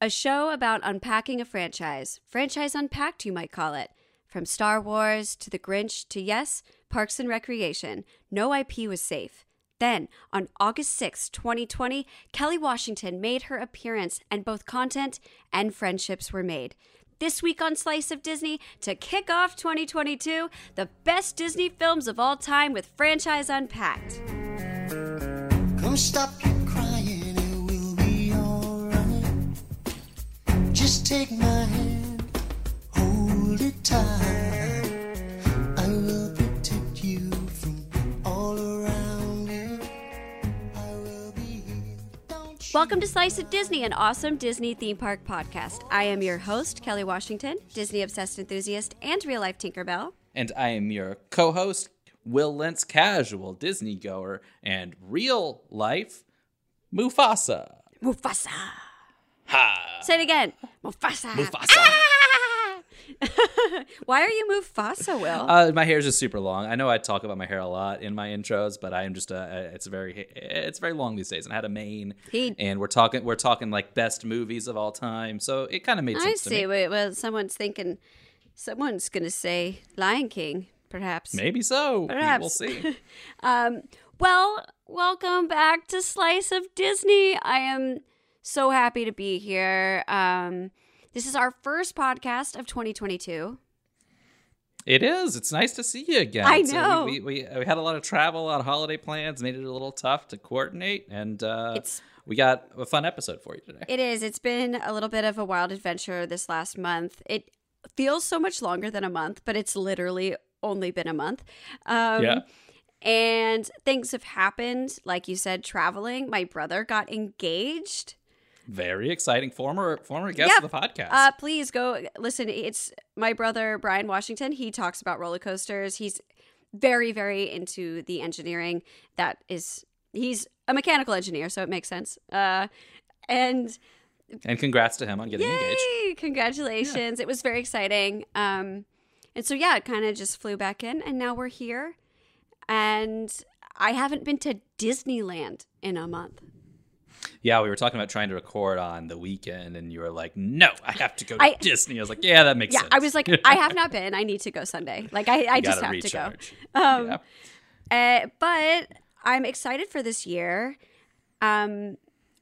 A show about unpacking a franchise. Franchise unpacked, you might call it. From Star Wars to The Grinch to, yes, Parks and Recreation. No IP was safe. Then, on August 6, 2020, Kelly Washington made her appearance, and both content and friendships were made. This week on Slice of Disney, to kick off 2022, the best Disney films of all time with Franchise Unpacked. Come stop take my hand, hold it tight. I will protect you from all around you. I will be here. Don't you Welcome to Slice of Disney, an awesome Disney theme park podcast. I am your host, Kelly Washington, Disney obsessed enthusiast and real life Tinkerbell. And I am your co host, Will Lentz, casual Disney goer and real life Mufasa. Mufasa. Ha! Say it again. Mufasa. Mufasa. Ah! Why are you Mufasa, Will? Uh, my hair is just super long. I know I talk about my hair a lot in my intros, but I am just a. it's very it's very long these days. And I had a mane, He- and we're talking we're talking like best movies of all time, so it kind of made I sense to see. me. Well, well, someone's thinking, someone's going to say Lion King, perhaps. Maybe so. Perhaps. We'll see. Um, well, welcome back to Slice of Disney. I am so happy to be here. Um, this is our first podcast of 2022. It is. It's nice to see you again. I So know. we, we, we, we had a lot of travel, a lot of holiday plans, made it a little tough to coordinate, and uh, we got a fun episode for you today. It is. It's been a little bit of a wild adventure this last month. It feels so much longer than a month, but it's literally only been a month. Um, Yeah. And things have happened. Like you said, traveling. My brother got engaged. Very exciting. Former former guest Yeah. of the podcast. Uh, please go listen. It's my brother Brian Washington. He talks about roller coasters. He's very, very into the engineering. That is, he's a mechanical engineer, so it makes sense. Uh, and and congrats to him on getting engaged. yay! Congratulations! It was very exciting. Um, and so yeah, it kind of just flew back in, and now we're here. And I haven't been to Disneyland in a month. Yeah, we were talking about trying to record on the weekend, and you were like, "No, I have to go to I- Disney." I was like, "Yeah, that makes Yeah, sense." I was like, I have not been. I need to go Sunday. Like I, I just have to go. Um, yeah. Uh, but I'm excited for this year. Um,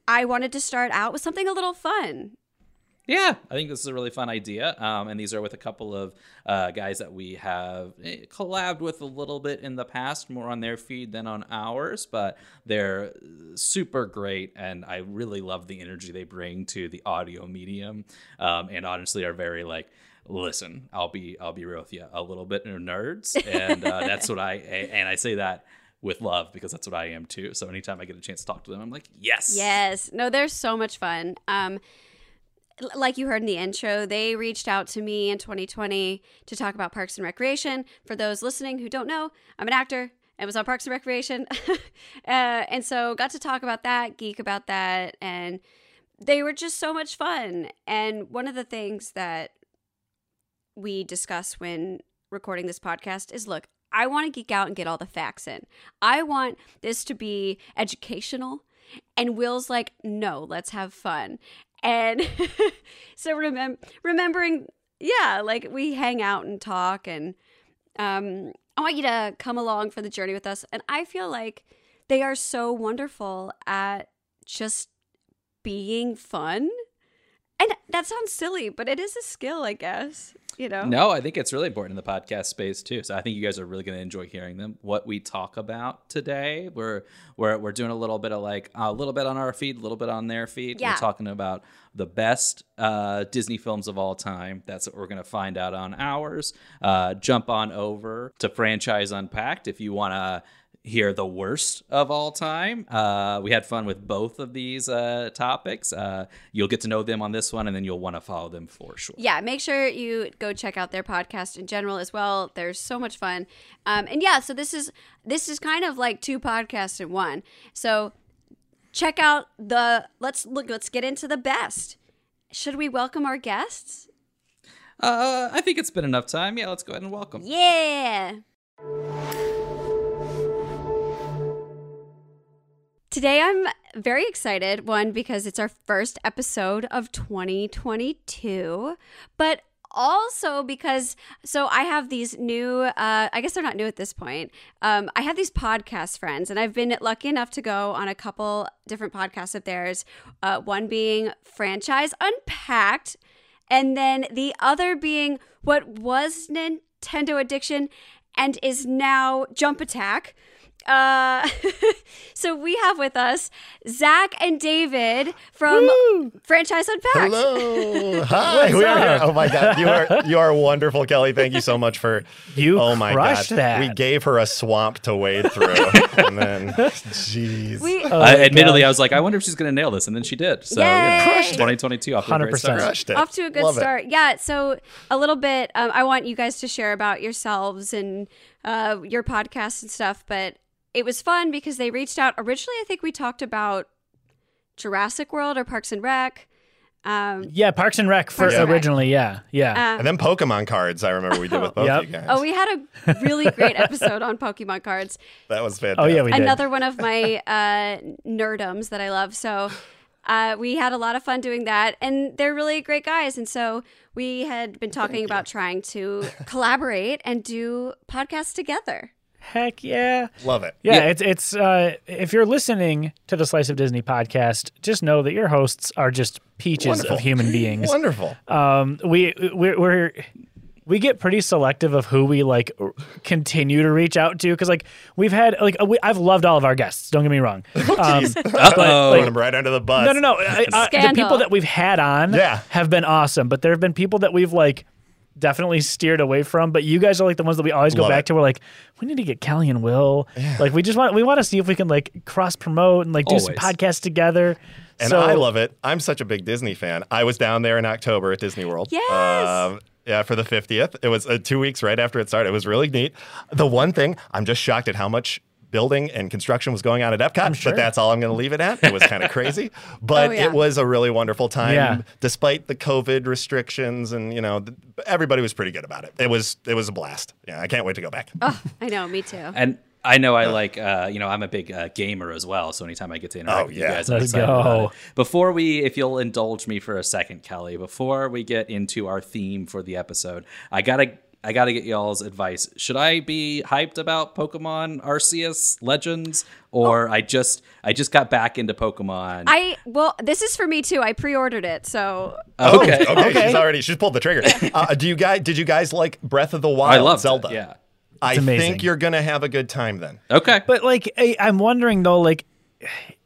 I wanted to start out with something a little fun. Yeah, I think this is a really fun idea. Um, and these are with a couple of uh, guys that we have eh, collabed with a little bit in the past, more on their feed than on ours, but they're super great. And I really love the energy they bring to the audio medium. Um, and honestly, are very like, listen, I'll be, I'll be real with you, a little bit nerds. And uh, that's what I, and I say that with love because that's what I am too. So anytime I get a chance to talk to them, I'm like, yes. Yes, no, they're so much fun. Um, like you heard in the intro, they reached out to me in 2020 to talk about Parks and Recreation. For those listening who don't know, I'm an actor. I was on Parks and Recreation, uh, and so got to talk about that, geek about that, and they were just so much fun. And one of the things that we discuss when recording this podcast is look, I want to geek out and get all the facts in. I want this to be educational. And Will's like, no, let's have fun. And so remem- remembering, yeah, like we hang out and talk, and um, I want you to come along for the journey with us. And I feel like they are so wonderful at just being fun. And that sounds silly, but it is a skill, I guess. You know? No, I think it's really important in the podcast space too. So I think you guys are really going to enjoy hearing them. What we talk about today, we're we're we're doing a little bit of like a little bit on our feed, a little bit on their feed. Yeah. We're talking about the best uh, Disney films of all time. That's what we're going to find out on ours. Uh, jump on over to Franchise Unpacked if you want to hear the worst of all time. Uh, we had fun with both of these uh, topics. Uh, you'll get to know them on this one, and then you'll want to follow them for sure. yeah, make sure you go check out their podcast in general as well. They're so much fun. Um, and yeah, so this is this is kind of like two podcasts in one. So check out the let's look let's get into the best. Should we welcome our guests? Uh, I think it's been enough time. Yeah, let's go ahead and welcome. Yeah. Today I'm very excited. One, because it's our first episode of 2022, but also because so I have these new, uh, I guess they're not new at this point. Um, I have these podcast friends, and I've been lucky enough to go on a couple different podcasts of theirs. Uh, one being Franchise Unpacked, and then the other being what was Nintendo Addiction and is now Jump Attack. Uh, so we have with us Zach and David from Franchise Unpacked. Hello. Hi. We are here. Oh my god. You are you are wonderful, Kelly. Thank you so much for You Oh my crushed god. that. We gave her a swamp to wade through. and then jeez. We I, my admittedly, gosh. I was like, I wonder if she's going to nail this, and then she did. So, Yay! you know, Crushed 2022 off to a great 100%. crushed it. off to a good Love it. start. Yeah. So a little bit. Um, I want you guys to share about yourselves and uh, your podcast and stuff. But it was fun because they reached out. Originally, I think we talked about Jurassic World or Parks and Rec. Um, Yeah, Parks and Rec for Parks and Rec. originally. Yeah, yeah. uh, And then Pokemon cards, I remember we did with both Yep. you guys. oh, we had a really great episode on Pokemon cards. that was fantastic. oh yeah, we did. Another one of my uh, nerdums that I love. So uh, we had a lot of fun doing that, and they're really great guys. And so we had been talking about trying to collaborate and do podcasts together. Heck yeah. Love it. Yeah, Yeah. it's it's uh if you're listening to the Slice of Disney podcast, just know that your hosts are just peaches Wonderful. of human beings. Wonderful. um we we're, we're we get pretty selective of who we like continue to reach out to because like we've had like we, I've loved all of our guests. Don't get me wrong. Um, Uh-oh. Throwing them right under the bus. no, no, no. I, I, the people that we've had on Yeah. have been awesome, but there have been people that we've like definitely steered away from. But you guys are like the ones that we always go Love back it. to. We're like, we need to get Kelly and Will. Like we just want we want to see if we can like cross promote and like do some Always. podcasts together. And so, I love it. I'm such a big Disney fan. I was down there in October at Disney World. Yes. Um, yeah, for the 50th. It was uh, two weeks right after it started. It was really neat. The one thing, I'm just shocked at how much building and construction was going on at Epcot, sure. but that's all I'm going to leave it at. It was kind of crazy, but Oh, yeah. it was a really wonderful time Yeah. despite the COVID restrictions and, you know, th- everybody was pretty good about it. It was it was a blast. Yeah, I can't wait to go back. Oh, I know, me too. And I know I like, uh, you know, I'm a big uh, gamer as well. So anytime I get to interact Oh, with yeah. you guys, I'm Let's excited about go. it. Before we, if you'll indulge me for a second, Kelly, before we get into our theme for the episode, I gotta. I gotta get y'all's advice. Should I be hyped about Pokemon Arceus Legends, or I just I just got back into Pokemon? I well, this is for me too. I pre-ordered it, so Oh, okay, okay. Okay. She's already she's pulled the trigger. Uh, do you guys did you guys like Breath of the Wild? I love Zelda. Yeah. I amazing. think you're gonna have a good time then. Okay. But like, I, I'm wondering though, like,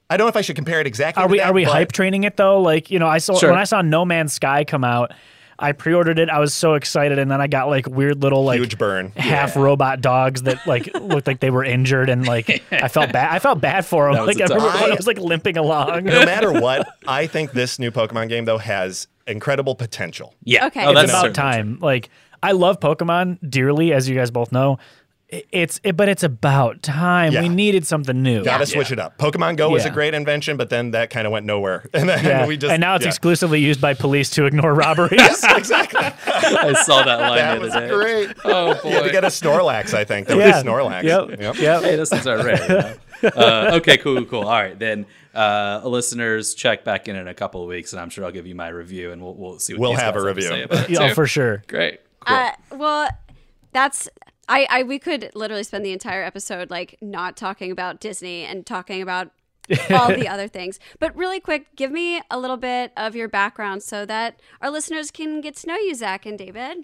I don't know if I should compare it exactly. are to we that, are we but hype training it though? Like, you know, I saw Sure. when I saw No Man's Sky come out, I pre-ordered it. I was so excited, and then I got like weird little like Huge burn. half robot dogs that like looked like they were injured, and like I felt bad. I felt bad for them. Like a I tough remember when. I was like limping along. no matter what, I think this new Pokemon game though has incredible potential. yeah. Okay. Oh, It's that's it's about time. Like I love Pokemon dearly, as you guys both know. I- It's it, but it's about time. Yeah. We needed something new. Got to switch it up. Pokemon Go was a great invention, but then that kind of went nowhere. And then Yeah. we just and now it's yeah. exclusively used by police to ignore robberies. exactly. I saw that line That was day. great. Oh boy. You had to get a Snorlax, I think. There yeah. was a Snorlax. Yep. Yep. Yep. hey, those things are rare. uh, okay, cool, cool. All right, then, uh, listeners, check back in in a couple of weeks, and I'm sure I'll give you my review, and we'll we'll see. What We'll have guys a have to review. say about it, Yeah, too. for sure. Great. Cool. uh, well, that's I, I we could literally spend the entire episode like not talking about Disney and talking about all the other things. But really quick, give me a little bit of your background so that our listeners can get to know you, Zach and David.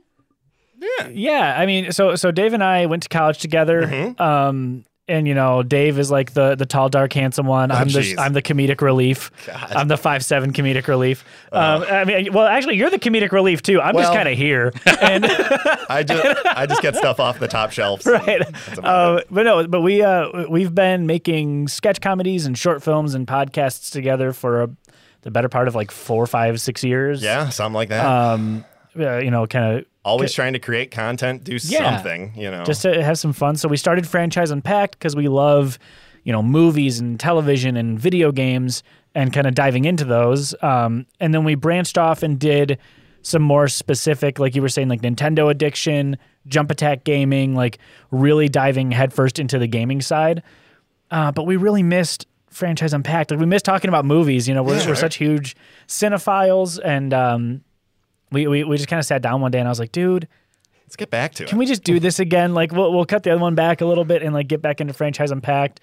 Yeah, yeah, I mean, so so Dave and I went to college together. Mm-hmm. Um, and you know, Dave is like the the tall, dark, handsome one. I'm the Oh. I'm the comedic relief. God. I'm the five seven comedic relief. Um, I mean, well, actually, you're the comedic relief too. I'm just kind of here. And I just I just get stuff off the top shelves. right. Uh, but no, but we uh we've been making sketch comedies and short films and podcasts together for a, the better part of like four, five, six years. Yeah, something like that. Um, uh, you know, kind of Always trying to create content, do Yeah. something, you know. just to have some fun. So we started Franchise Unpacked because we love, you know, movies and television and video games and kind of diving into those. Um, and then we branched off and did some more specific, like you were saying, like Nintendo addiction, jump attack gaming, like really diving headfirst into the gaming side. Uh, but we really missed franchise unpacked. Like we miss talking about movies. You know, we're, we're such huge cinephiles, and um, we we, we just kind of sat down one day, and I was like, dude, Let's get back to it. can we just do this again? Like we'll we'll cut the other one back a little bit and like get back into franchise unpacked.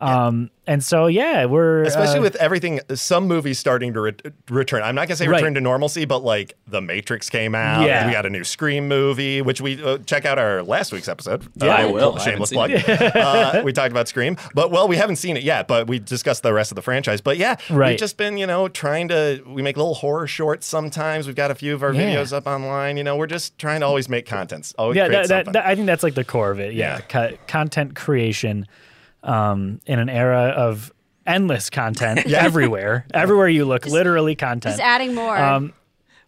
Um, and so yeah, we're Especially uh, with everything, some movies starting to re- return. I'm not gonna say Right. return to normalcy, but like The Matrix came out. Yeah. we got a new Scream movie, which we uh, check out our last week's episode. Yeah, I will. Shameless haven't plug. uh, we talked about Scream, but well, we haven't seen it yet. But we discussed the rest of the franchise. But yeah, Right. we've just been you know trying to. We make little horror shorts sometimes. We've got a few of our Yeah. videos up online. You know, we're just trying to always make contents. Always yeah, create that, that, something. that- I think that's like the core of it. Yeah, Co- content creation um, in an era of endless content everywhere. Everywhere you look, literally content. Just adding more. Um,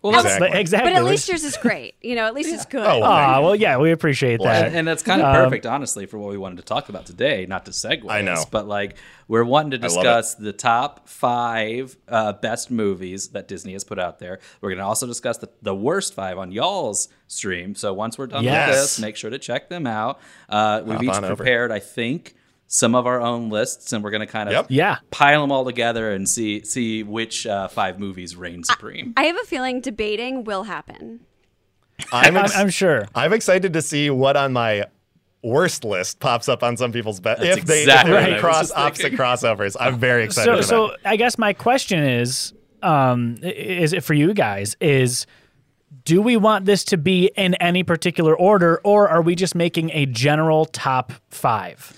Well, Exactly. but exactly. but at least yours is great. You know, at least it's good. Oh, well, Aw, well, yeah, we appreciate that. and, and that's kind of Um, perfect, honestly, for what we wanted to talk about today. Not to segue, I know. us, but like we're wanting to discuss the top five uh, best movies that Disney has put out there. We're going to also discuss the, the worst five on y'all's stream. So once we're done Yes. with this, make sure to check them out. Uh, we've Hop each on over. prepared, I think, some of our own lists, and we're going to kind of Yep. Yeah. pile them all together and see see which uh, five movies reign supreme. I have a feeling debating will happen. I'm, I'm, ex- I'm sure. I'm excited to see what on my worst list pops up on some people's best. If they, exactly if they I was cross opposite thinking. crossovers, I'm very excited. So, for so. I guess my question is, um, is it for you guys? Is do we want this to be in any particular order, or are we just making a general top five?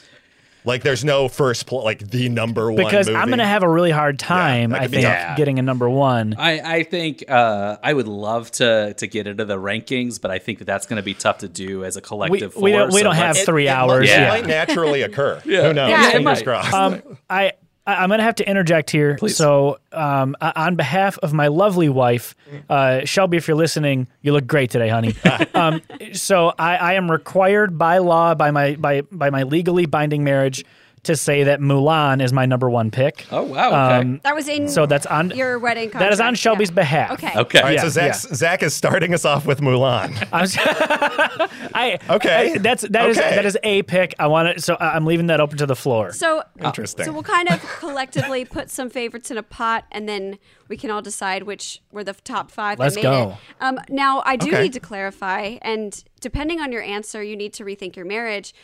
Like, there's no first pl- like the number one. Because I'm going to have a really hard time. that I think tough. getting a number one. I, I think uh, I would love to to get into the rankings, but I think that that's going to be tough to do as a We, collective. we don't force, we so don't have let's- It- three it hours. Might, Yeah. It might naturally occur. yeah. Who knows? Yeah, it Fingers might. crossed. Um, I I- I'm gonna have to interject here. So, um, on behalf of my lovely wife, uh, Shelby, if you're listening, you look great today, honey. um, so, I, I am required by law, by my by by my legally binding marriage, to say that Mulan is my number one pick. Oh wow! Okay. Um, That was in so that's on your wedding contract. that is on Shelby's yeah. behalf. Okay. okay. All right, yeah, so Zach's, Zach is starting us off with Mulan. I'm s- I, Okay. I- that's that is Okay. that is a pick. I want it. So I- I'm leaving that open to the floor. So Interesting. So we'll kind of collectively put some favorites in a pot, and then we can all decide which were the top five. Let's that made go. It. Um, now I do Okay. need to clarify, and depending on your answer, you need to rethink your marriage.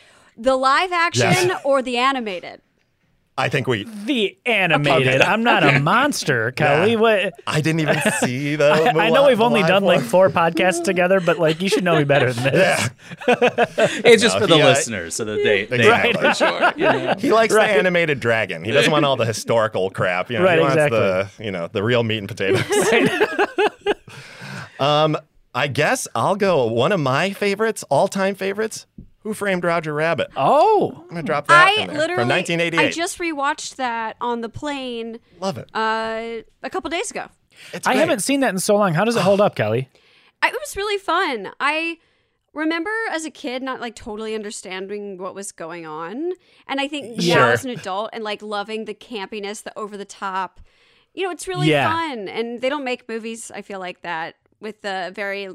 The live action Yes. or the animated? I think we. the animated. I'm not a monster, Kelly. Yeah. What? I didn't even see the. I know we've only Mulan done like four podcasts together, but like you should know me better than this. it's just No, for the he, uh, listeners, so that they they Exactly. know for sure. You know? He likes Right. the animated dragon. He doesn't want all the historical crap. You know, Right, he wants exactly. the you know the real meat and potatoes. um, I guess I'll go. One of my favorites, all-time favorites, Who Framed Roger Rabbit. Oh, I'm gonna drop that I in there. literally, from 1988. I just rewatched that on the plane love it. uh, a couple days ago. It's I great. haven't seen that in so long. How does it hold up, Kelly? I, it was really fun. I remember as a kid not like totally understanding what was going on, and I think now as an adult and like loving the campiness, the over the top. You know, it's really Yeah. fun, and they don't make movies. I feel like that with the very.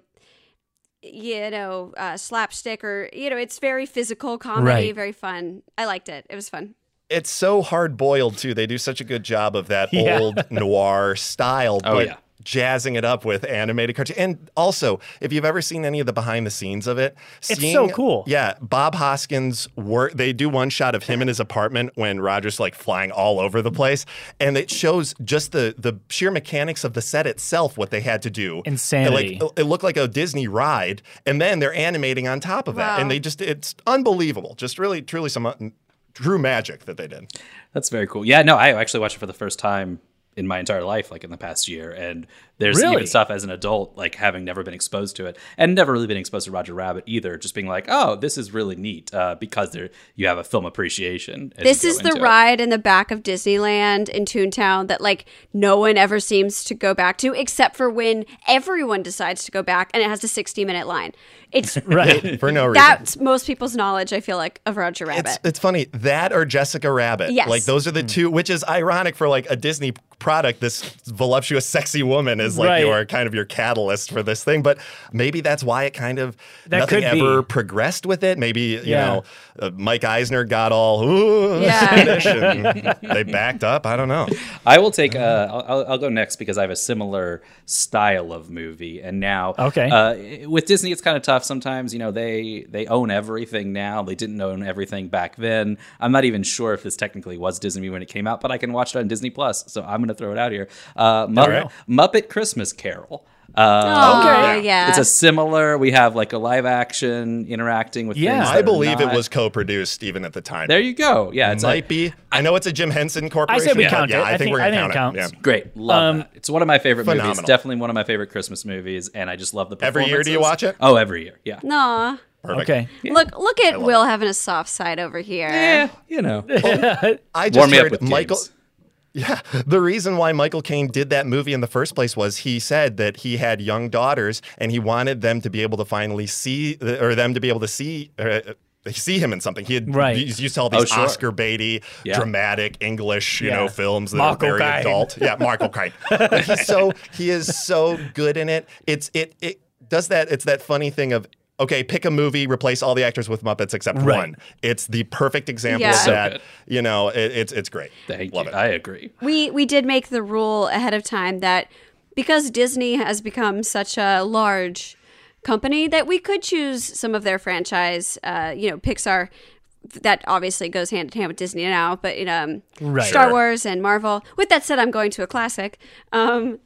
You know, uh, slapstick or you know, it's very physical comedy, Right. very fun. I liked it. It was fun. it's so hard boiled too. They do such a good job of that Yeah. old noir style, Oh, but yeah. Jazzing it up with animated cartoon. And also, if you've ever seen any of the behind the scenes of it, It's seeing- so cool. Yeah, Bob Hoskins work. They do one shot of him in his apartment when Roger's like flying all over the place, and it shows just the the sheer mechanics of the set itself, what they had to do. Insanity. Like it looked like a Disney ride, and then they're animating on top of that, and they just it's unbelievable. Just really, truly some. uh, True magic that they did. That's very cool. Yeah, no, I actually watched it for the first time in my entire life, like in the past year. And there's Really? even stuff as an adult, like having never been exposed to it and never really been exposed to Roger Rabbit either, just being like, oh, this is really neat uh, because there you have a film appreciation. This is the it. ride in the back of Disneyland in Toontown that like no one ever seems to go back to except for when everyone decides to go back and it has a 60 minute line. It's right. For no reason. that's most people's knowledge I feel like of Roger Rabbit. It's, it's funny that or Jessica Rabbit. Yes. Like those are the two, which is ironic for like a Disney product, this voluptuous, sexy woman is like Right. your kind of your catalyst for this thing. But maybe that's why it kind of That nothing could be. ever progressed with it. Maybe you Yeah. know uh, Mike Eisner got all ooh, Yeah. they backed up. I don't know. I will take. Uh, I'll, I'll- I'll go next because I have a similar style of movie, and now, Okay. Uh, with Disney, it's kind of tough sometimes. You know, they they own everything now. They didn't own everything back then. I'm not even sure if this technically was Disney when it came out, but I can watch it on Disney Plus, so I'm going to throw it out here. Uh, Muppet, Muppet Christmas Carol. Uh, Oh, Okay. yeah. It's a similar. We have like a live action interacting with Yeah. things. I I that believe it was co-produced even at the time. There you go. Yeah, it's might like, be. I know it's a Jim Henson corporation. I think we but count yeah, it. I, I think, think- we're I gonna think it count counts. it. Yeah. Great, love Um, that. It's one of my favorite movies. Definitely one of my favorite Christmas movies, and I just love the. Every year do you watch it? Oh, every year. Yeah. Aw. Perfect. Okay. Look, look at Will having a soft side over here. Yeah, you know. I just Warm me up heard with Michael. games. Yeah, the reason why Michael Caine did that movie in the first place was he said that he had young daughters and he wanted them to be able to finally see, or them to be able to see. Uh, See him in something. He had Right. he's used to all these Oh, sure. Oscar baity, Yeah. dramatic English, you Yeah. know, films that Marco are very Caine. adult. Yeah, Marco Caine. But he's so he is so good in it. It's it it does that. It's that funny thing of okay, pick a movie, replace all the actors with Muppets except Right. one. It's the perfect example Yeah. of So that. good. You know, it, it's it's great. Thank Love you. it. I agree. We we did make the rule ahead of time that because Disney has become such a large company that we could choose some of their franchise. Uh, you know, Pixar. That obviously goes hand in hand with Disney now, but um, Right. Star Wars and Marvel. With that said, I'm going to a classic. Um,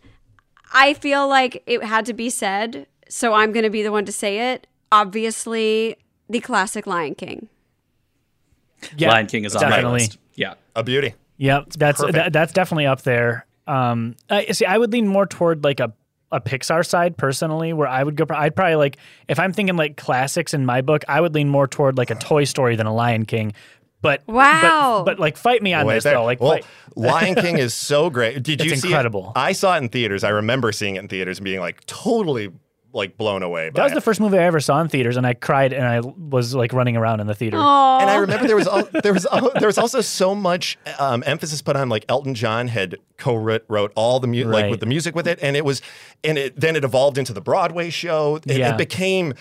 I feel like it had to be said, so I'm going to be the one to say it. Obviously, the classic Lion King. Yeah, Lion King is on my definitely. list. Yeah. A beauty. Yep, that's that, that's definitely up there. Um, I see. I would lean more toward like a a Pixar side personally, where I would go. I'd probably like if I'm thinking like classics in my book, I would lean more toward like a Toy Story than a Lion King. But Wow. but, but like fight me on Wait this there. though. Like well. Lion King is so great. Did you see incredible. It? I saw it in theaters. I remember seeing it in theaters and being like totally like blown away. By that was it. the first movie I ever saw in theaters, and I cried and I was like running around in the theater. Oh, And I remember there was al- there was al- there was also so much um, emphasis put on like Elton John had co-wrote wrote all the mu- like with the music with it, and it was and it then it evolved into the Broadway show. It, Yeah. it became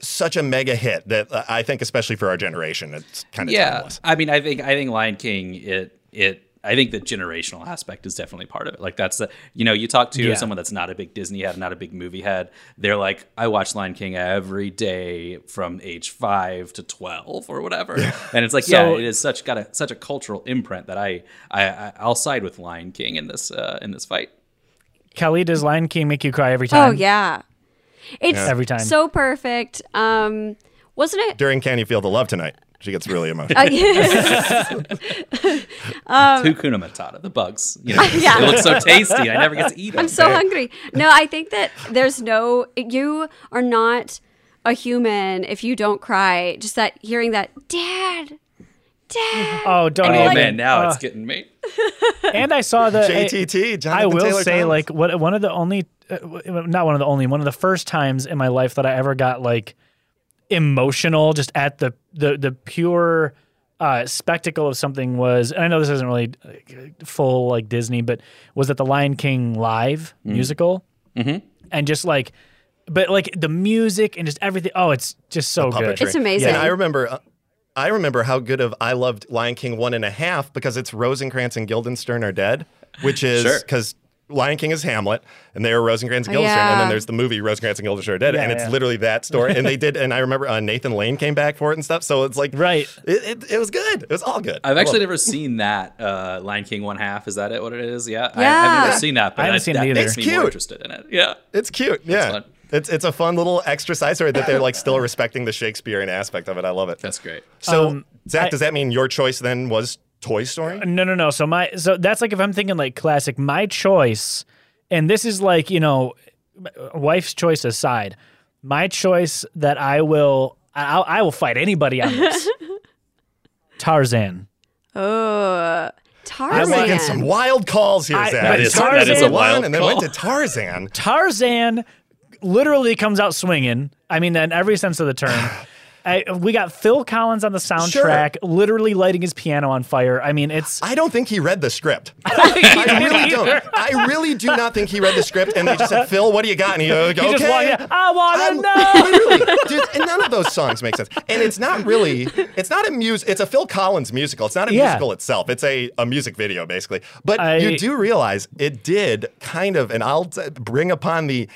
such a mega hit that uh, I think, especially for our generation, it's kind of Yeah. timeless. I mean, I think I think Lion King it it I think the generational aspect is definitely part of it. Like that's the you know, you talk to Yeah. someone that's not a big Disney head, not a big movie head, they're like, I watch Lion King every day from age five to twelve or whatever. And it's like, So- yeah, it is such got a such a cultural imprint that I I I- I'll side with Lion King in this uh, in this fight. Kelly, does Lion King make you cry every time? oh yeah, it's Every time. so perfect. Um, wasn't it? During Can You Feel the Love Tonight, she gets really emotional. Uh, yeah. Hakuna Matata, the bugs. You know, Um, Yeah. it looks so tasty. I never get to eat it. I'm so hungry. No, I think that there's no. You are not a human if you don't cry. Just that hearing that, Dad, Dad. Oh, don't Oh even. man, now Uh, it's getting me. and I saw the JTT, I will Taylor say, Thomas. like, what one of the only, uh, not one of the only, one of the first times in my life that I ever got like emotional, just at the the the pure uh, spectacle of something was. And I know this isn't really uh, full like Disney, but was it the Lion King live musical? Mm-hmm. And just like, but like the music and just everything. Oh, it's just so good. It's amazing. And I remember, uh, I remember how good of I loved Lion King one and a half because it's Rosencrantz and Guildenstern are dead, which is Sure. Because. Lion King is Hamlet, and they are Rosencrantz and Guildenstern, and then there's the movie Rosencrantz and Guildenstern are dead, Yeah, and it's yeah. literally that story. and they did, and I remember uh, Nathan Lane came back for it and stuff. So it's like, Right. It, it, it was good. It was all good. I've actually loved never seen that uh, Lion King one half. Is that it? What it is? Yeah, I, Yeah. I've never seen that, but I haven't that, seen it either. makes It's me more interested in it. Yeah. It's cute. Yeah, fun. it's it's a fun little extra side story that they're like still respecting the Shakespearean aspect of it. I love it. that's great. So Um, Zach, I- does that mean your choice then was Toy Story? Uh, no, no, no. So my so that's like if I'm thinking like classic, my choice, and this is like you know, uh, wife's choice aside, my choice that I will I, I will fight anybody on this. Tarzan. oh, Tarzan. I'm Tarzan. making some wild calls here, I- Zach. that You is- that is with a one wild and then went to Tarzan. Tarzan literally comes out swinging. I mean, in every sense of the term. I, we got Phil Collins on the soundtrack, literally lighting his piano on fire. I mean, it's I don't think he read the script. I really don't. I really do not think he read the script, and they just said, "Phil, what do you got?" And he goes, "Okay." just yeah, I want to know. dude, and none of those songs make sense. And it's not really, it's not a music, it's a Phil Collins musical. It's not a Yeah. musical itself. It's a, a music video, basically. But I- you do realize it did kind of, and I'll t- bring upon the,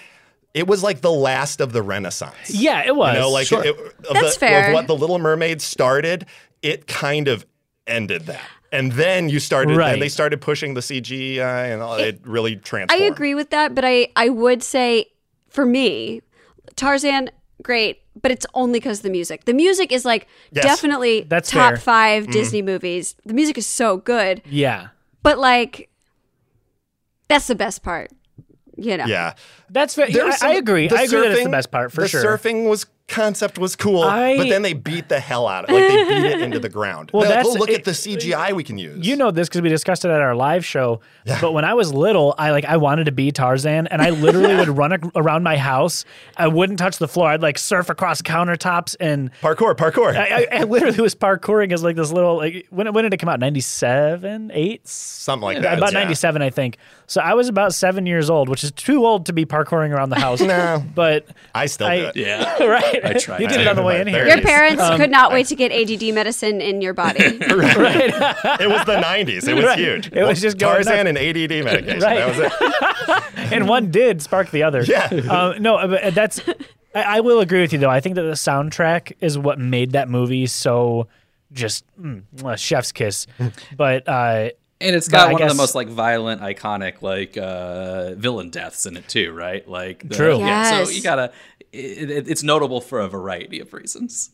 it was like the last of the Renaissance. Yeah, it was. You know, like Sure. it, of, That's the, fair. of what the Little Mermaid started, it kind of ended that. And then you started, Right. and they started pushing the CGI, and all, it, really transformed. I agree with that, but I I would say for me, Tarzan great, but it's only because the music. The music is like Yes. definitely That's top fair. 5 Mm-hmm. Disney movies. The music is so good, yeah. but like that's the best part. You know. Yeah. That's fair. There I, I agree. I agree that it's the best part for the sure. surfing was concept was cool, I- but then they beat the hell out of it. Like they beat it into the ground. Well, They're like, oh, look it- at the CGI we can use. You know this because we discussed it at our live show. But when I was little, I like I wanted to be Tarzan, and I literally would run ac- around my house. I wouldn't touch the floor. I'd like surf across countertops, and parkour, parkour. I, I, I literally was parkouring as like this little like when when did it come out? Ninety seven, eight, Something like that. about yeah. ninety seven, I think. So I was about seven years old, which is too old to be parkouring around the house. No. but I still I- do it. Yeah. right, I tried. You did it on the way in did. here. Your parents Um, could not wait to get ADD medicine in your body. Right, It was the 90s. It was Right. huge. It was just going Tarzan and ADD medication. Right. That was it. and one did spark the other. Yeah. Um, no, but that's. I, I will agree with you though. I think that the soundtrack is what made that movie so just mm, a chef's kiss. but uh, And it's got I one of the most like violent, iconic like uh, villain deaths in it too, right? Like the, True. Yeah, so you gotta. It, it, it's notable for a variety of reasons.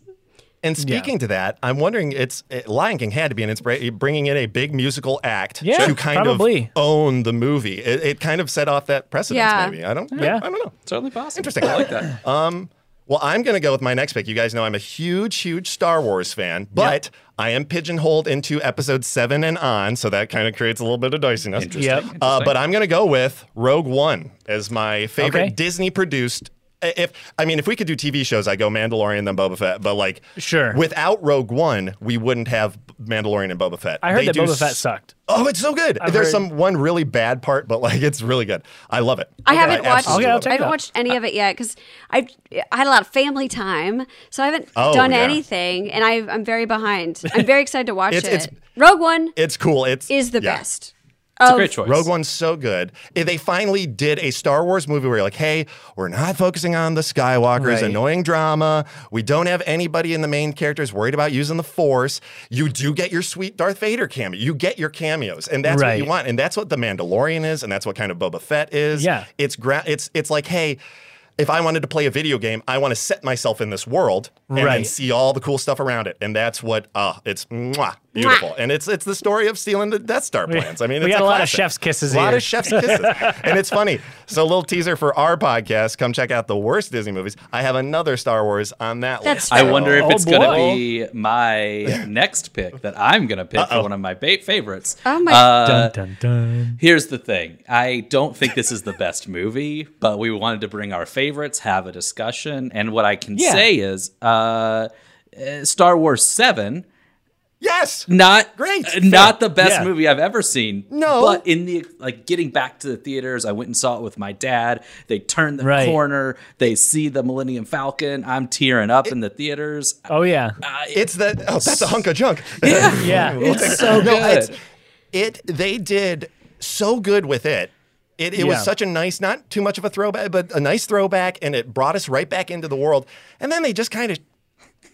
And speaking to that, I'm wondering, it's it, Lion King had to be an inspiration, bringing in a big musical act Yeah, to kind probably. of own the movie. It, it kind of set off that precedent. Yeah. Maybe I don't. Yeah. I don't know. Certainly possible. Interesting. I like that. Well, I'm going to go with my next pick. You guys know I'm a huge, huge Star Wars fan, but I am pigeonholed into episode seven and on, so that kind of creates a little bit of diciness. Interesting. Yep. Uh, but I'm going to go with Rogue One as my favorite Okay. Disney produced. If I mean, if we could do TV shows, I go Mandalorian then Boba Fett. But like, Sure. without Rogue One, we wouldn't have Mandalorian and Boba Fett. I heard They that do Boba Fett sucked. Oh, it's so good. I've There's heard- some one really bad part, but like it's really good. I love it. I haven't watched. Okay, I'll it. I haven't watched any of it yet because I I had a lot of family time, so I haven't Oh, done yeah. anything, and I, I'm very behind. I'm very excited to watch It's- it. it's- Rogue One It's cool. It's is the yeah. best. It's a great choice. Rogue One's so good. They finally did a Star Wars movie where you're like, hey, we're not focusing on the Skywalkers, Right. annoying drama. We don't have anybody in the main characters worried about using the Force. You do get your sweet Darth Vader cameo. You get your cameos, and that's what you want. And that's what the Mandalorian is, and that's what kind of Boba Fett is. Yeah. it's gra- It's it's like, hey. If I wanted to play a video game, I want to set myself in this world and then Right. see all the cool stuff around it, and that's what. Uh, it's mwah, beautiful, and it's it's the story of stealing the Death Star plans. I mean, we it's got a lot of chef's kisses A lot here. of chef's kisses. and it's funny. So a little teaser for our podcast. Come check out the worst Disney movies. I have another Star Wars on that That's list. I wonder if Oh, it's going to be my next pick that I'm going to pick for one of my ba- favorites. Oh my- Uh, dun dun dun. Here's the thing. I don't think this is the best movie, but we wanted to bring our favorites, have a discussion, and what I can Yeah. say is uh, uh, Star Wars 7 Yes. not Great. uh, not the best Yeah. movie I've ever seen. No. but in the like getting back to the theaters, I went and saw it with my dad. They turn the Right. corner, they see the Millennium Falcon. I'm tearing up in the theaters. Oh yeah, It's that. Oh, that's a hunk of junk. yeah. yeah. It's so No, it's- good. It. They did so good with it. It, it was such a nice, not too much of a throwback, but a nice throwback, and it brought us right back into the world. And then they just kind of,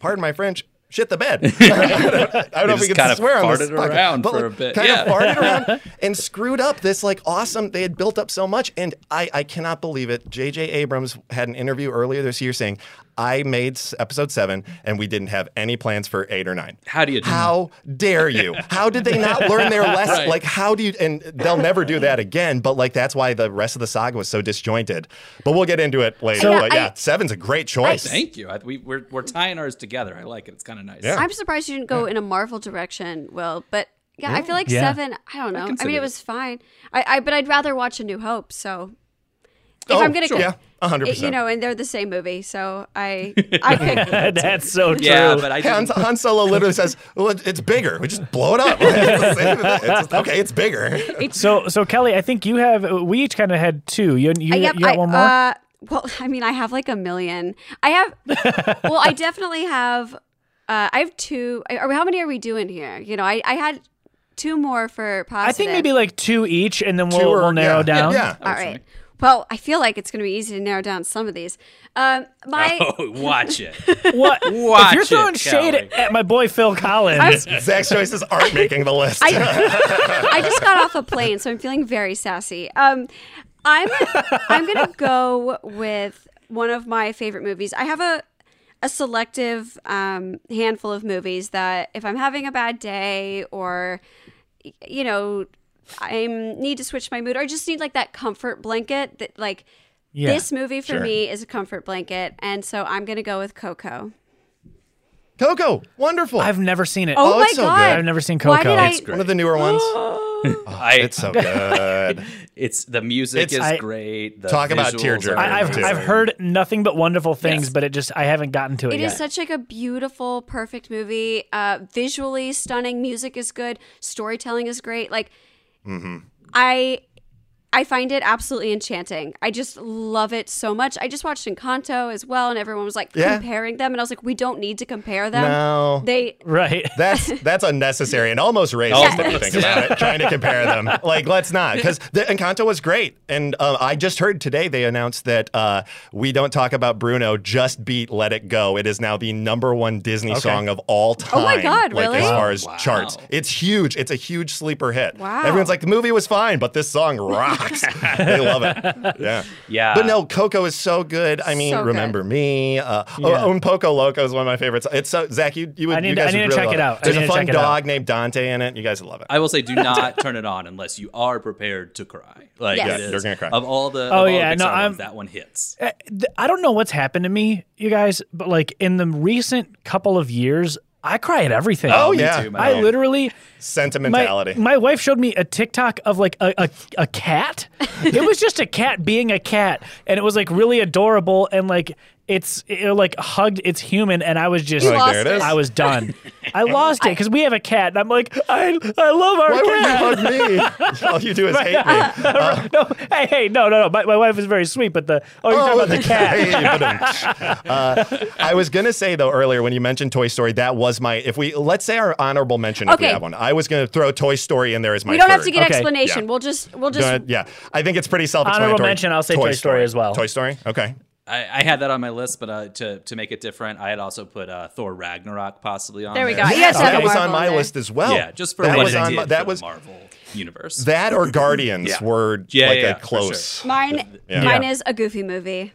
pardon my French, shit the bed. I don't, I don't know if we can swear on this farted podcast, around but for like, a bit, Kind yeah. of farted around and screwed up this like awesome. They had built up so much, and I I cannot believe it. J.J. Abrams had an interview earlier this year saying. I made episode seven, and we didn't have any plans for eight or nine. How do you do How dare you? How did they not learn their lesson? Right. Like, how do you? And they'll never do that again. But like, that's why the rest of the saga was so disjointed. But we'll get into it later. So- but yeah, I- seven's a great choice. Thank you. I, we, we're, we're tying ours together. I like it. It's kind of nice. Yeah. I'm surprised you didn't go in a Marvel direction, Will. But yeah, I mm, feel like Yeah. seven. I don't know. I, consider mean, it it. was fine. I, I but I'd rather watch A New Hope. So if Oh, I'm gonna sure. go, Yeah. Hundred It- you know, and they're the same movie, so I I picked That's so true. Yeah, but I Han, didn't, Han Solo literally says, "Well, it's bigger. We just blow it up." It's the same- it's- okay, it's bigger. So, so Kelly, I think you have. We each kind of had two. You, you, Uh, yep, you got I, one more. Uh, well, I mean, I have like a million. I have. well, I definitely have. Uh, I have two. Are, how many are we doing here? You know, I, I had two more for positive. I think maybe like two each, and then we'll, or- we'll narrow yeah, down. Yeah. All right. Well, I feel like it's going to be easy to narrow down some of these. Um, my oh, watch it. What? Watch if you're it, throwing shade Kelly. at my boy Phil Collins, Zach's choices aren't making the list. I, I just got off a plane, so I'm feeling very sassy. Um, I'm I'm gonna go with one of my favorite movies. I have a a selective um, handful of movies that if I'm having a bad day or you know I need to switch my mood or just need like that comfort blanket that like Yeah, this movie for sure. me is a comfort blanket and so I'm gonna go with Coco. Coco, wonderful. I've never seen it. Oh, Oh, my it's so good. god! I've never seen Coco. did I? Great. One of the newer ones. I, It's so good. it's the music It's- is I- great. The Talk about visuals tearjerker. I, I've too. I've heard nothing but wonderful things, Yes. but it just I haven't gotten to it, It yet. is such like a beautiful, perfect movie. Uh, visually stunning. Music is good. Storytelling is great. Like, Mm-hmm. I, I find it absolutely enchanting. I just love it so much. I just watched Encanto as well, and everyone was like Yeah. comparing them, and I was like, we don't need to compare them. No. They. right. That's that's unnecessary and almost racist Almost, if you think about it. Trying to compare them, like let's not, because the Encanto was great, and uh, I just heard today they announced that uh, "We Don't Talk About Bruno" just beat "Let It Go." It is now the number one Disney song of all time. Oh my God, like, really? As far as Wow. charts, it's huge. It's a huge sleeper hit. Wow. Everyone's like, the movie was fine, but this song rocks. they love it. Yeah. Yeah. But no, Coco is so good. I mean, So good. remember me. Uh, Yeah. oh, Un Poco Loco is one of my favorites. It's so Zach. You you would. I need you to- I guys need would to really check it out. I There's a fun check out. dog named Dante in it. You guys would love it. I will say, do not turn it on unless you are prepared to cry. Like Yes. it Yeah, is- you're gonna cry. Of all the, Oh, of all yeah, the no, Pixar I'm- ones, that one hits. Uh, I don't know what's happened to me, you guys, but like in the recent couple of years, I cry at everything. Oh, me yeah. too, man. I literally Sentimentality. My, my wife showed me a TikTok of like a, a, a cat. it was just a cat being a cat, and it was like really adorable and like it's it, like hugged its human, and I was just You Like, lost there it is. I was done. I lost it because we have a cat, and I'm like I I love our Why cat. would you hug me? All you do is hate me. no, hey, hey, no, no, no. My, my wife is very sweet, but the oh, you're talking about the cat. Hey, um, uh, I was gonna say though earlier when you mentioned Toy Story, that was my. If we let's say our honorable mention, if we Okay. have one, I was gonna throw Toy Story in there as my. we don't have third. to get Okay. explanation. Yeah. We'll just. We'll just. Gonna- yeah, I think it's pretty self-explanatory. mention, I'll say Toy Story as well. Toy Story, okay. I, I had that on my list, but uh, to to make it different, I had also put uh, Thor Ragnarok possibly on There we there. go. You Yes, have to have that a was on my there. list as well. Yeah, just for that what was it on did my- for that the was Marvel universe. that or Guardians Yeah. were Yeah, like yeah, a for close. Mine. Yeah. Mine is a Goofy movie.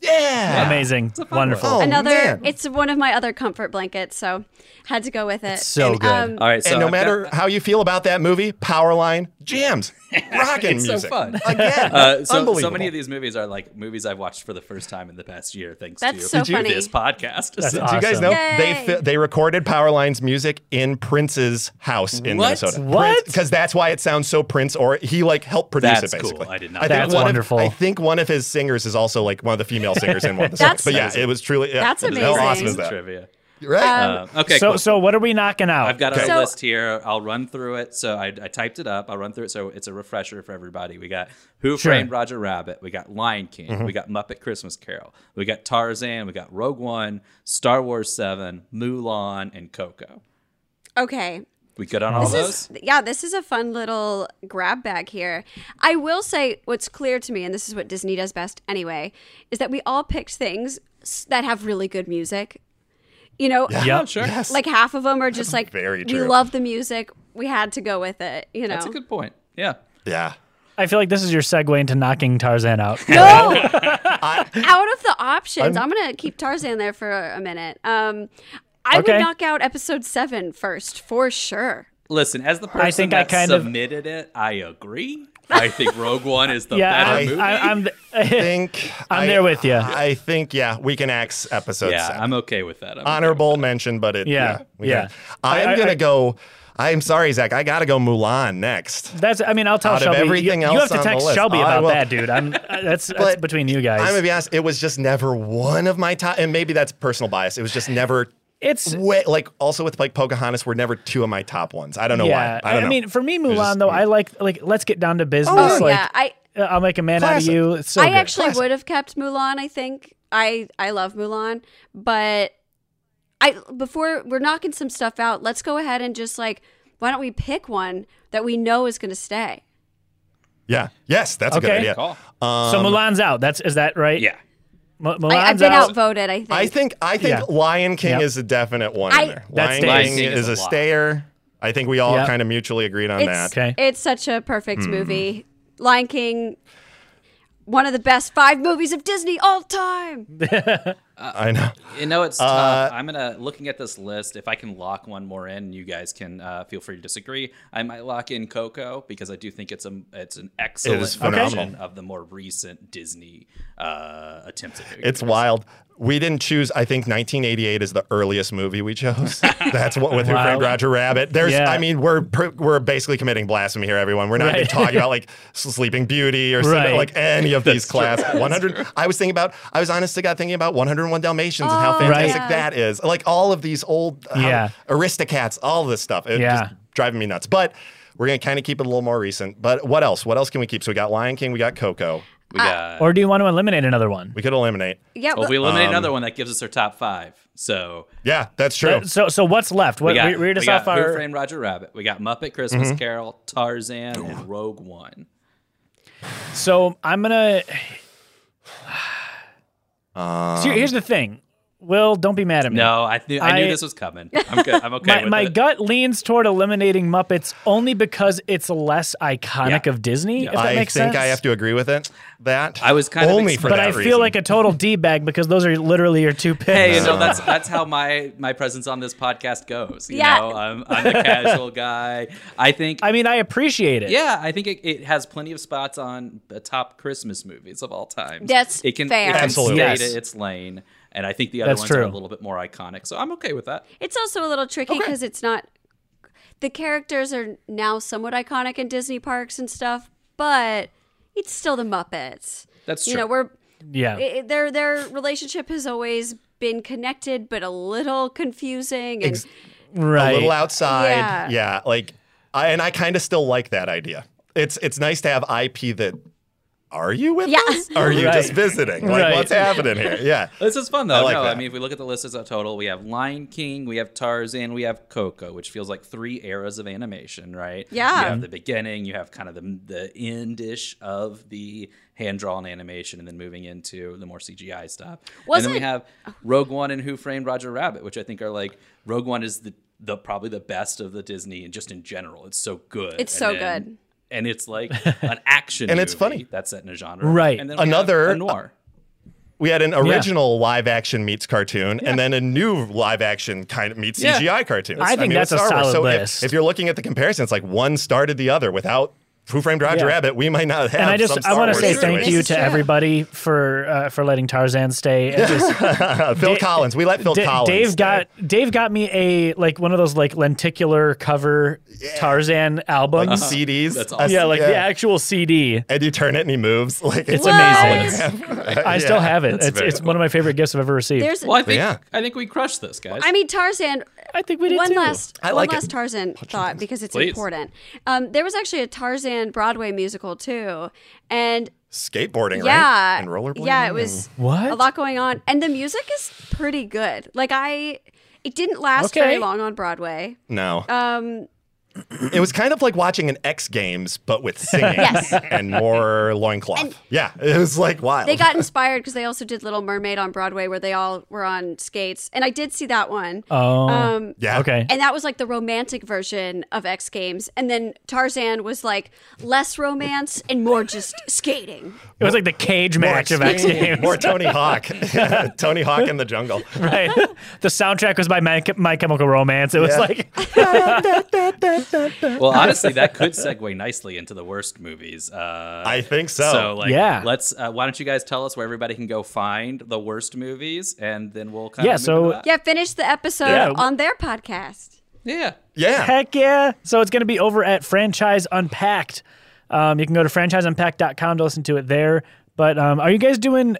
Yeah, Amazing, wonderful. Oh, Another. man. It's one of my other comfort blankets, so had to go with it. so And, good. um, All right, so and no I've got- matter how you feel about that movie, Powerline jams, rocking music. so fun. again. Uh, so, so many of these movies are like movies I've watched for the first time in the past year, thanks That's to so to funny. this podcast. That's So- Do you guys know Yay. they fi- they recorded Powerline's music in Prince's house in What? Minnesota? What? Because that's why it sounds so Prince, or he like helped produce That's it. cool. Basically, I did not I know think that. one of- Wonderful. I think one of his singers is also like one of the female singers in one of the That's- songs. But yeah, it was truly yeah, That's How amazing. awesome is that? trivia. Right? Uh, okay, so cool. so what are we knocking out? I've got Okay. a So- list here. I'll run through it. So I, I typed it up. I'll run through it. So it's a refresher for everybody. We got Who Sure. Framed Roger Rabbit. We got Lion King. Mm-hmm. We got Muppet Christmas Carol. We got Tarzan. We got Rogue One, Star Wars 7, Mulan, and Coco. okay. We good on all This those? is yeah, this is a fun little grab bag here. I will say what's clear to me, and this is what Disney does best anyway, is that we all picked things that have really good music. You know, yeah, sure. Yes. like half of them are just like Very we love the music. We had to go with it. You know, That's a good point. Yeah. yeah. I feel like this is your segue into knocking Tarzan out. no. out of the options, I'm, gonna keep Tarzan there for a minute. Um, I Okay. would knock out episode seven first for sure. Listen, as the person I think I that kind of- submitted it, I agree. I think Rogue One is the yeah, better I, movie. I, I'm. think I'm I- there with you. I think yeah, we can axe episode yeah, seven. I'm okay with that. I'm okay honorable mention, but it yeah, Yeah, yeah. I'm I- I- gonna I- go. I'm sorry, Zach. I gotta go Mulan next. That's. I mean, I'll tell Out of Shelby. everything you, else you have to text list. Shelby about that, dude. I'm. That's that's between you guys. I'm gonna be honest. It was just never one of my top, and maybe that's personal bias. It was just never. It's Way, like also with like Pocahontas were never two of my top ones. I don't know yeah. why. I don't know. mean, for me, Mulan just- though, I like like let's get down to business. Oh, like, yeah. I uh, I'll make a man out of you. It's so I good. actually Classic. would have kept Mulan. I think I I love Mulan, but I before we're knocking some stuff out. Let's go ahead and just like why don't we pick one that we know is going to stay? yeah. Yes, that's a good Okay. idea. Call. so Mulan's out. That's is that right? Yeah. M- Mulan's I, I've been out. outvoted. I think. I think I think Yeah. Lion King Yep. is a definite one I- in there. That Lion. King, Lion King is, is a a stayer. I think we all Yep. kind of mutually agreed on It's- that. Okay. It's such a perfect Hmm. movie. Lion King, one of the best five movies of Disney all time. I know. You know it's Uh, tough. I'm gonna looking at this list. If I can lock one more in, you guys can uh, feel free to disagree. I might lock in Coco because I do think it's a it's an excellent phenomenal. version of the more recent Disney uh, attempts at doing It's wild. We didn't choose. I think 1988 is the earliest movie we chose. That's what with Who Wow. Framed Roger Rabbit. There's. Yeah. I mean, we're we're basically committing blasphemy here, everyone. We're not even talking about like Sleeping Beauty or something, Right. like any of these classics. 100. I was thinking about. I was honest to God thinking about 101 Dalmatians and how Oh, fantastic yeah. that is. Like all of these old uh, Yeah. Aristocats, all this stuff. It's Yeah. just driving me nuts. But we're gonna kind of keep it a little more recent. But what else? What else can we keep? So we got Lion King. We got Coco. We got. Or do you want to eliminate another one? We could eliminate. Yeah, well, if we eliminate Um, another one, that gives us our top five. So Yeah, that's true. So so what's left? What we got, re- read we got off Who our Framed Roger Rabbit. We got Muppet Christmas Mm-hmm. Carol, Tarzan, and Rogue One. So I'm gonna. Um, so here's the thing, Will. Don't be mad at me. No, I knew I, knew this was coming. I'm good. I'm okay My, with my it. gut leans toward eliminating Muppets only because it's less iconic Yeah. of Disney. If that I makes think sense. I have to agree with it. That I was kind of only ex- for But that I feel like a total d bag because those are literally your two picks. Hey, you know that's that's how my my presence on this podcast goes. You Yeah. know, I'm, I'm the casual guy. I think. I mean, I appreciate it. yeah, I think it, it has plenty of spots on the top Christmas movies of all time. That's it can, fair. It can Absolutely. stay Yes. to its lane, and I think the other That's ones are a little bit more iconic. So I'm okay with that. It's also a little tricky because it's not. The characters are now somewhat iconic in Disney parks and stuff, but it's still the Muppets. That's true. You know, we're Yeah. it, their their relationship has always been connected, but a little confusing. And Ex- right. a little outside. Yeah. Yeah, like I and I kind of still like that idea. It's it's nice to have IP that. Are you with Yeah. us? Are you Right. just visiting? Like, Right. what's happening here? Yeah. This is fun though. I like no, I mean, if we look at the list as a total, we have Lion King, we have Tarzan, we have Coco, which feels like three eras of animation, right? Yeah. You have the beginning, you have kind of the the end ish of the hand drawn animation, and then moving into the more CGI stuff. Was and then we have Rogue One and Who Framed Roger Rabbit, which I think are like Rogue One is the the probably the best of the Disney and just in general. It's so good. It's And so then- good. And it's like an action And it's funny. that's set in a genre. Right. And then Another- a noir. We had an original live action meets cartoon, and then a new live action kind of meets Yeah. CGI cartoon. I think mean, that's a Star Wars. solid so if- list. If, you're looking at the comparison, it's like one started the other. Without Who Framed Roger Yeah. Rabbit, we might not have. and I some just I want to say situation. thank you to true. everybody for uh, for letting Tarzan stay. Just, Phil Da- Collins. We let Phil Da- Collins. Dave stay. got Dave got me a like one of those like lenticular cover Tarzan albums. like CDs. That's awesome. yeah, like the actual CD. And you turn it and he moves. Like It's What? amazing. I still have it. that's It's very it's one of my favorite gifts I've ever received. There's, Well, I think Yeah. I think we crushed this, guys. I mean, Tarzan. I think we did one too. last, I one it. last Tarzan thought because it's Please. important. Um, there was actually a Tarzan Broadway musical too, and skateboarding, yeah, right? And rollerblading. yeah, it was What? a lot going on, and the music is pretty good. Like I, it didn't last Okay. very long on Broadway. No. Um, It was kind of like watching an X Games, but with singing Yes. and more loincloth. yeah, it was like wild. they got inspired because they also did Little Mermaid on Broadway, where they all were on skates, and I did see that one. Oh, Um, yeah. okay. and that was like the romantic version of X Games, and then Tarzan was like less romance and more just skating. it was like the cage match of X Games. More Tony Hawk. Tony Hawk in the jungle. right. the soundtrack was by My, My Chemical Romance. It was Yeah. like well, honestly, that could segue nicely into the worst movies. Uh, I think so. so. Like, Yeah. let's. Uh, why don't you guys tell us where everybody can go find the worst movies, and then we'll kind Yeah, of. so- Yeah, finish the episode Yeah. on their podcast. Yeah. Yeah. Heck yeah. So it's going to be over at Franchise Unpacked. Um, you can go to franchiseunpacked.com to listen to it there. But um, are you guys doing?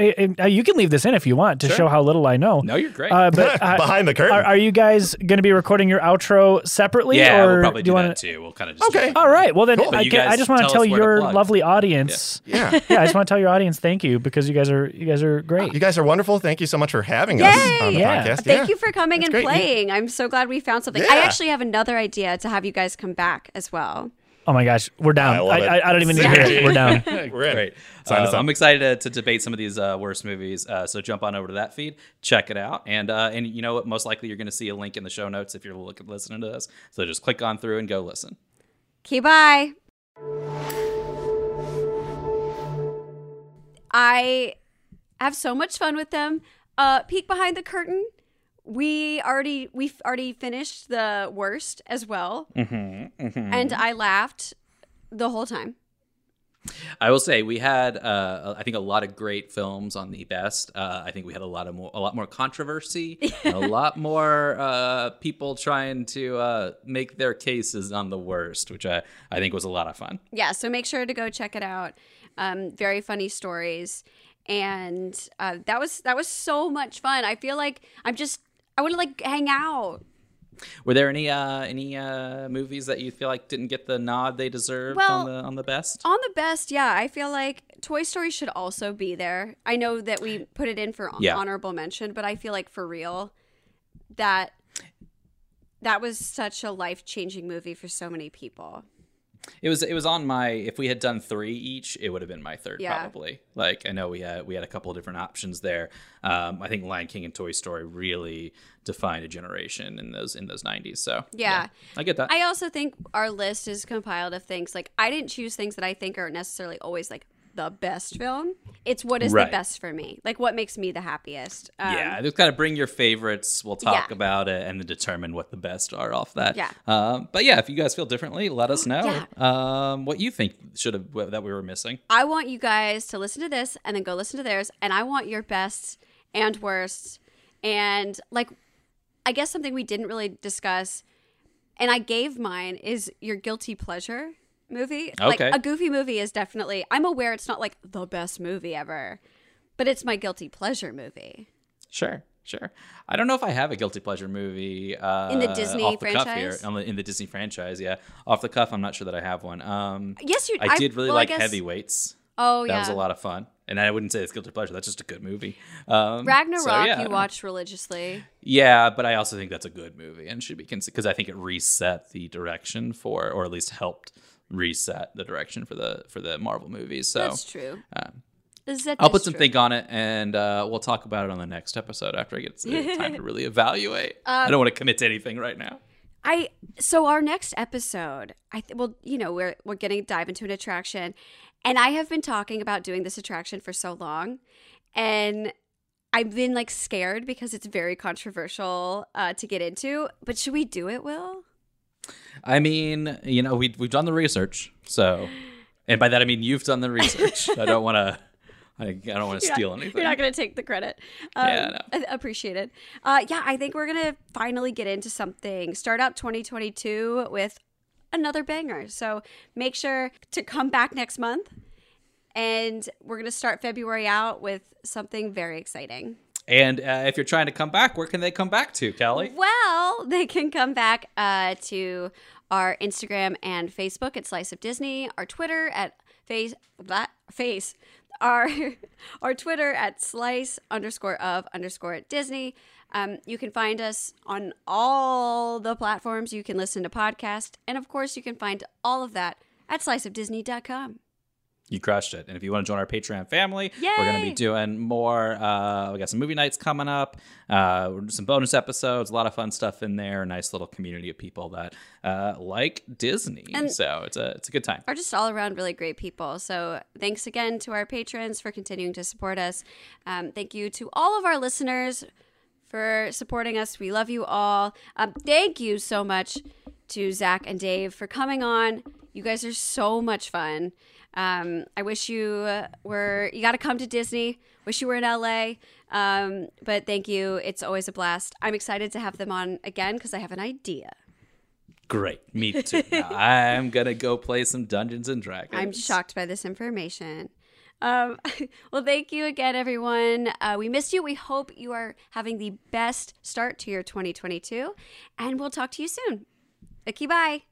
You can leave this in if you want to show how little I know. No, you're great. Uh, but uh, Behind the curtain. Are, are you guys going to be recording your outro separately? yeah, or we'll probably do do you wanna... too. We'll kind of just Okay. All right. Well, then Cool. I, can- I just want to tell tell us where to your lovely audience. Yeah. yeah, I just want to tell your audience thank you because you guys are you guys are great. You guys are wonderful. Thank you so much for having us on the Yeah. podcast. Thank Yeah. you for coming That's and great. playing. I'm so glad we found something. I actually have another idea to have you guys come back as well. Oh my gosh, we're down. I I, love it. I, I don't even need to hear it. We're down. We're in. Great. Sign us Uh, up. I'm excited to, to debate some of these uh, worst movies. Uh, so jump on over to that feed, check it out, and uh, and you know what? Most likely you're going to see a link in the show notes if you're looking listening to this. So just click on through and go listen. Okay, bye. I have so much fun with them. Uh, peek behind the curtain. We already we've already finished the worst as well, and I laughed the whole time. I will say we had, uh, I think, a lot of great films on the best. Uh, I think we had a lot of more, a lot more controversy, a lot more uh, people trying to uh, make their cases on the worst, which I, I think was a lot of fun. Yeah, so make sure to go check it out. Um, very funny stories, and uh, that was that was so much fun. I feel like I'm just I want to like hang out. Were there any uh, any uh, movies that you feel like didn't get the nod they deserved Well, on the on the best? On the best, yeah, I feel like Toy Story should also be there. I know that we put it in for Yeah. honorable mention, but I feel like for real that that was such a life-changing movie for so many people. It was it was on my if we had done three each, it would have been my third Yeah. probably. Like I know we had we had a couple of different options there. Um, I think Lion King and Toy Story really defined a generation in those in those nineties. So Yeah. I get that. I also think our list is compiled of things like I didn't choose things that I think are necessarily always like the best film. It's what is Right. the best for me, like what makes me the happiest. Um, yeah, just kind of bring your favorites. We'll talk Yeah. about it and then determine what the best are off that. Yeah. Um, but yeah, if you guys feel differently, let us know Yeah. um, what you think should have that we were missing. I want you guys to listen to this and then go listen to theirs, and I want your best and worst, and like, I guess something we didn't really discuss, and I gave mine is your guilty pleasure movie. Like a goofy movie is definitely. I'm aware it's not like the best movie ever, but it's my guilty pleasure movie. Sure, sure. I don't know if I have a guilty pleasure movie uh, In the Disney off the cuff here. franchise? On the, in the Disney franchise, yeah. Off the cuff, I'm not sure that I have one. Um, Yes, you. I did really well, like guess- Heavyweights. Oh yeah. That yeah, was a lot of fun, and I wouldn't say it's guilty pleasure. That's just a good movie. Um, Ragnarok. so, yeah. You watched religiously. Yeah, but I also think that's a good movie and should be considered because I think it reset the direction for, or at least helped reset the direction for the for the Marvel movies. So That's true. um, Is that I'll put some think on it, and uh, we'll talk about it on the next episode after I get some time to really evaluate. Um, I don't want to commit to anything right now. I so our next episode, I th- well, you know, we're we're getting dive into an attraction, and I have been talking about doing this attraction for so long, and I've been like scared because it's very controversial uh, to get into. But should we do it, Will? I mean, you know, we we've done the research, so, and by that I mean you've done the research. I don't want to. I, I don't want to steal not- anything. You're not going to take the credit. Um, Yeah, I- Appreciate it. Uh, yeah, I think we're going to finally get into something. Start out 2022 with another banger. So make sure to come back next month. And we're going to start February out with something very exciting. And uh, if you're trying to come back, where can they come back to, Kelly? Well, they can come back uh, to our Instagram and Facebook at Slice of Disney, our Twitter at face that face our our Twitter at slice underscore of underscore Disney. Um, you can find us on all the platforms you can listen to podcast, and of course, you can find all of that at sliceofdisney.com. You crushed it. And if you want to join our Patreon family, we're going to be doing more. Uh, we got some movie nights coming up, uh, some bonus episodes, a lot of fun stuff in there. A nice little community of people that uh, like Disney. And- so it's a it's a good time. are just all around really great people. So thanks again to our patrons for continuing to support us. Um, thank you to all of our listeners for supporting us. We love you all. Um, thank you so much to Zach and Dave for coming on. You guys are so much fun. Um, I wish you were, you got to come to Disney. Wish you were in LA. Um, but thank you. It's always a blast. I'm excited to have them on again because I have an idea. Great. Me too. I'm going to go play some Dungeons and Dragons. I'm shocked by this information. Um, well, thank you again, everyone. Uh, we missed you. We hope you are having the best start to your 2022, and we'll talk to you soon. Okay, bye.